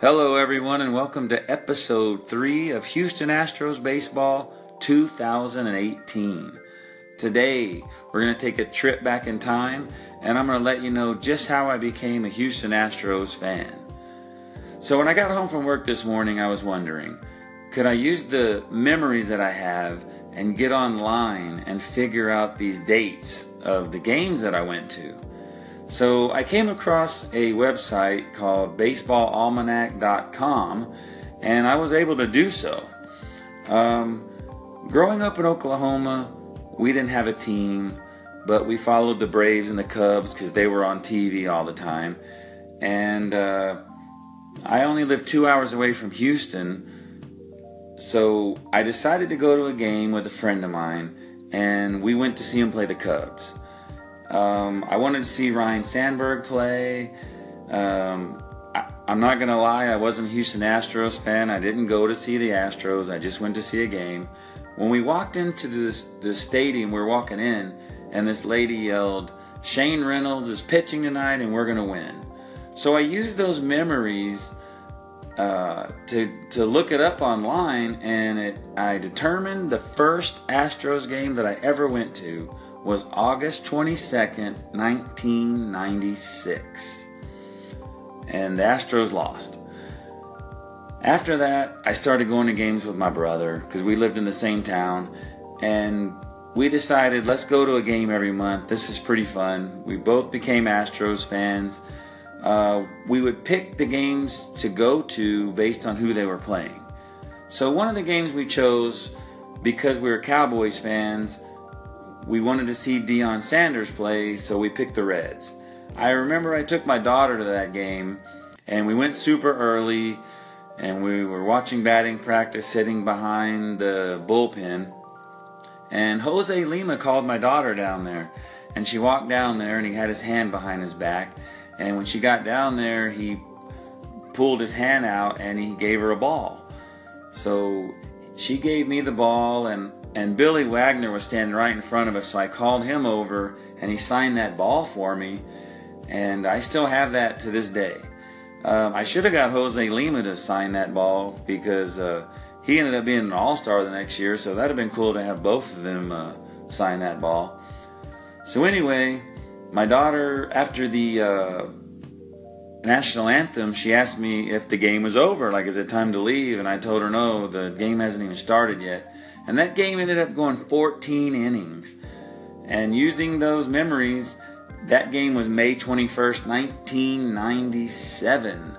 Hello, everyone, and welcome to episode three of Houston Astros Baseball 2018. Today, we're going to take a trip back in time, and I'm going to let you know just how I became a Houston Astros fan. So, when I got home from work this morning, I was wondering could I use the memories that I have and get online and figure out these dates of the games that I went to? So I came across a website called baseballalmanac.com and I was able to do so. Um, growing up in Oklahoma, we didn't have a team, but we followed the Braves and the Cubs because they were on TV all the time. And uh, I only lived two hours away from Houston, so I decided to go to a game with a friend of mine, and we went to see him play the Cubs. Um, I wanted to see Ryne Sandberg play. Um, I, am not going to lie, I wasn't a Houston Astros fan. I didn't go to see the Astros, I just went to see a game. When we walked into this, the stadium, we were walking in, and this lady yelled, Shane Reynolds is pitching tonight, and we're going to win. So I used those memories uh, to to look it up online, and it I determined the first Astros game that I ever went to was August 22nd, 1996. And the Astros lost. After that, I started going to games with my brother because we lived in the same town. And we decided let's go to a game every month. This is pretty fun. We both became Astros fans. Uh, we would pick the games to go to based on who they were playing. So one of the games we chose because we were Cowboys fans we wanted to see Deion Sanders play, so we picked the Reds. I remember I took my daughter to that game, and we went super early, and we were watching batting practice sitting behind the bullpen. And Jose Lima called my daughter down there, and she walked down there, and he had his hand behind his back. And when she got down there, he pulled his hand out and he gave her a ball. So she gave me the ball, and and Billy Wagner was standing right in front of us, so I called him over and he signed that ball for me, and I still have that to this day. Um, I should have got Jose Lima to sign that ball because uh, he ended up being an All Star the next year, so that'd have been cool to have both of them uh, sign that ball. So anyway, my daughter, after the uh, national anthem, she asked me if the game was over, like is it time to leave, and I told her no, the game hasn't even started yet. And that game ended up going 14 innings. And using those memories, that game was May 21st, 1997.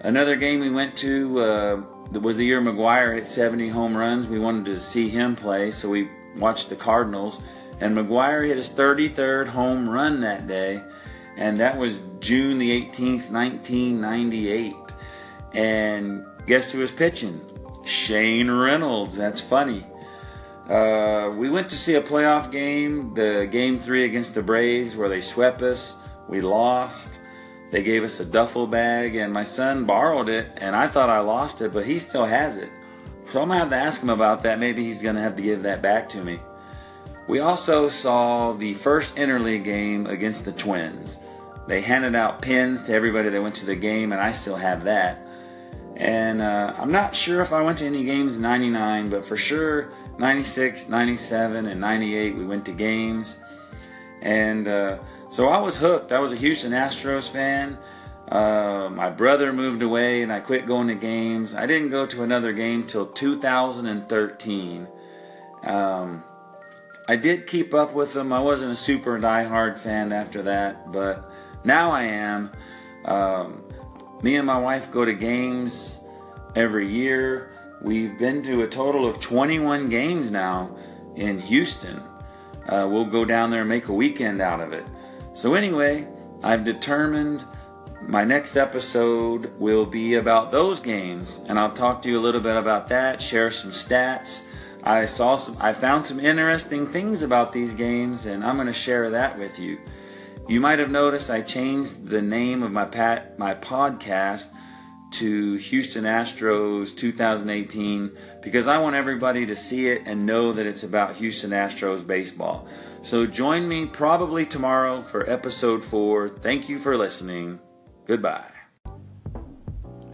Another game we went to uh, was the year McGwire hit 70 home runs. We wanted to see him play, so we watched the Cardinals. And McGwire hit his 33rd home run that day, and that was June the 18th, 1998. And guess who was pitching? Shane Reynolds. That's funny. Uh, we went to see a playoff game, the game three against the Braves, where they swept us. We lost. They gave us a duffel bag, and my son borrowed it, and I thought I lost it, but he still has it. So I'm gonna have to ask him about that. Maybe he's gonna have to give that back to me. We also saw the first interleague game against the Twins. They handed out pins to everybody that went to the game, and I still have that. And uh, I'm not sure if I went to any games in 99, but for sure 96, 97, and 98 we went to games. And uh, so I was hooked. I was a Houston Astros fan. Uh, my brother moved away and I quit going to games. I didn't go to another game till 2013. Um, I did keep up with them. I wasn't a super die-hard fan after that, but now I am. Um, me and my wife go to games every year. We've been to a total of 21 games now in Houston. Uh, we'll go down there and make a weekend out of it. So, anyway, I've determined my next episode will be about those games, and I'll talk to you a little bit about that, share some stats. I saw some, I found some interesting things about these games, and I'm going to share that with you. You might have noticed I changed the name of my pat, my podcast to Houston Astros 2018 because I want everybody to see it and know that it's about Houston Astros baseball. So join me probably tomorrow for episode 4. Thank you for listening. Goodbye.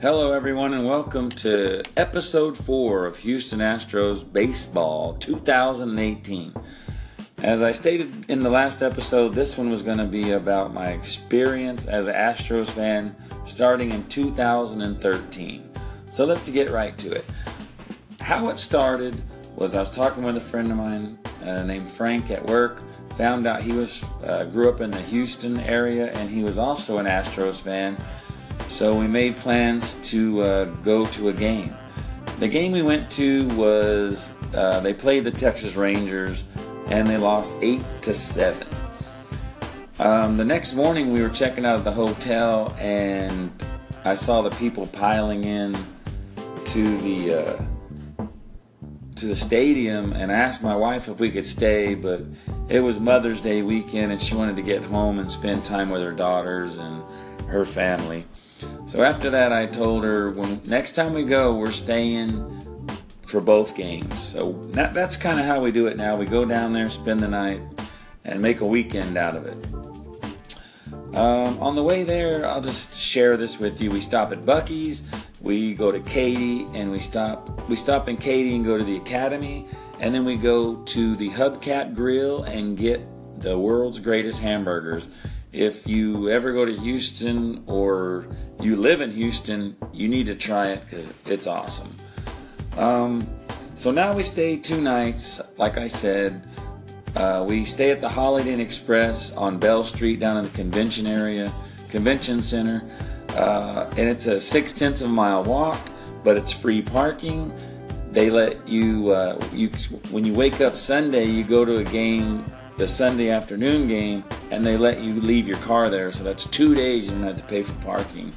Hello, everyone, and welcome to episode 4 of Houston Astros Baseball 2018. As I stated in the last episode, this one was going to be about my experience as an Astros fan starting in 2013. So let's get right to it. How it started was I was talking with a friend of mine uh, named Frank at work. Found out he was uh, grew up in the Houston area and he was also an Astros fan. So we made plans to uh, go to a game. The game we went to was uh, they played the Texas Rangers and they lost eight to seven. Um, the next morning, we were checking out of the hotel, and I saw the people piling in to the uh, to the stadium, and I asked my wife if we could stay, but it was Mother's Day weekend, and she wanted to get home and spend time with her daughters and her family. So after that, I told her, when next time we go, we're staying for both games. So that, that's kind of how we do it now. We go down there, spend the night, and make a weekend out of it. Um, on the way there, I'll just share this with you. We stop at Buc-ee's, we go to Katy, and we stop. We stop in Katy and go to the Academy, and then we go to the Hubcap Grill and get the world's greatest hamburgers. If you ever go to Houston or you live in Houston, you need to try it because it's awesome. Um, so now we stay two nights. Like I said, uh, we stay at the Holiday Inn Express on Bell Street down in the convention area, convention center, uh, and it's a six tenths of a mile walk, but it's free parking. They let you, uh, you when you wake up Sunday, you go to a game, the Sunday afternoon game, and they let you leave your car there. So that's two days you don't have to pay for parking,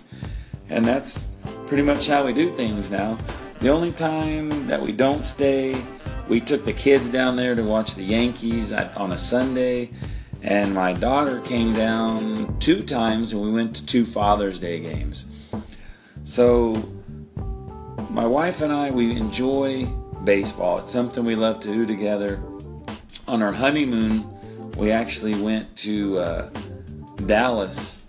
and that's pretty much how we do things now. The only time that we don't stay, we took the kids down there to watch the Yankees on a Sunday, and my daughter came down two times, and we went to two Father's Day games. So, my wife and I, we enjoy baseball. It's something we love to do together. On our honeymoon, we actually went to uh, Dallas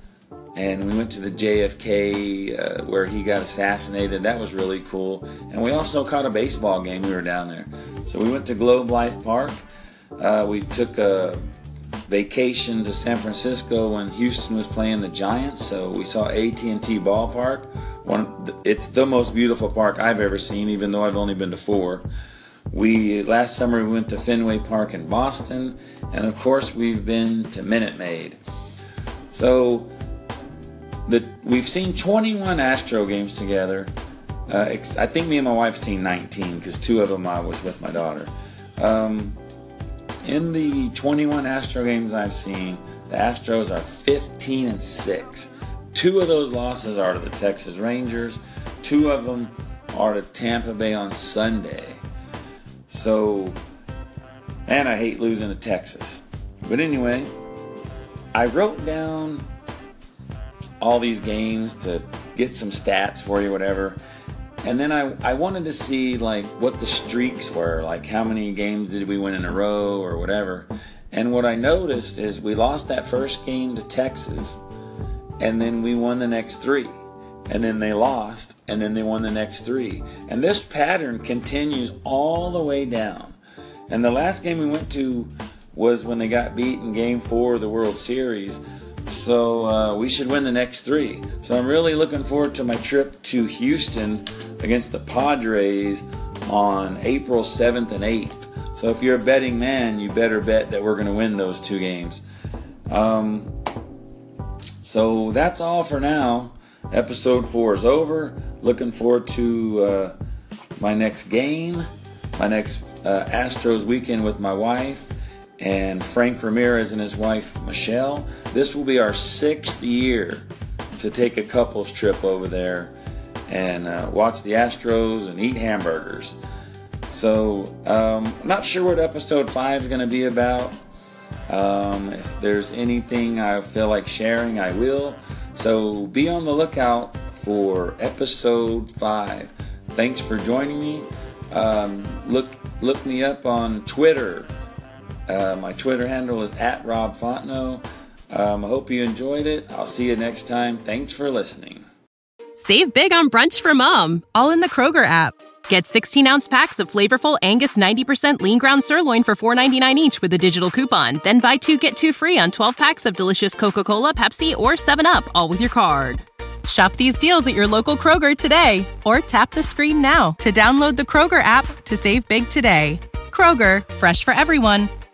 and we went to the JFK uh, where he got assassinated. That was really cool. And we also caught a baseball game. We were down there, so we went to Globe Life Park. Uh, we took a vacation to San Francisco when Houston was playing the Giants, so we saw AT&T Ballpark. One, it's the most beautiful park I've ever seen, even though I've only been to four. We last summer we went to Fenway Park in Boston, and of course we've been to Minute Maid. So the we've seen 21 Astro games together. Uh, I think me and my wife seen 19 because two of them I was with my daughter. Um, in the 21 Astro games I've seen, the Astros are 15 and six. Two of those losses are to the Texas Rangers. Two of them are to Tampa Bay on Sunday. So, and I hate losing to Texas. But anyway, I wrote down all these games to get some stats for you, whatever. And then I, I wanted to see like what the streaks were, like how many games did we win in a row or whatever. And what I noticed is we lost that first game to Texas, and then we won the next three. And then they lost, and then they won the next three. And this pattern continues all the way down. And the last game we went to was when they got beat in game four of the World Series So uh, we should win the next three. So I'm really looking forward to my trip to Houston against the Padres on April 7th and 8th. So if you're a betting man, you better bet that we're going to win those two games. Um, so that's all for now. Episode four is over. Looking forward to uh, my next game, my next uh, Astros weekend with my wife and Frank Ramirez and his wife Michelle. This will be our sixth year to take a couples trip over there and uh, watch the Astros and eat hamburgers. So, um, I'm not sure what episode five is going to be about. Um, if there's anything I feel like sharing, I will. So, be on the lookout for episode five. Thanks for joining me. Um, look, look me up on Twitter. Uh, my Twitter handle is at Rob Fontenot. Um, I hope you enjoyed it. I'll see you next time. Thanks for listening. Save big on brunch for mom, all in the Kroger app. Get 16 ounce packs of flavorful Angus 90% lean ground sirloin for $4.99 each with a digital coupon. Then buy two get two free on 12 packs of delicious Coca Cola, Pepsi, or 7UP, all with your card. Shop these deals at your local Kroger today or tap the screen now to download the Kroger app to save big today. Kroger, fresh for everyone.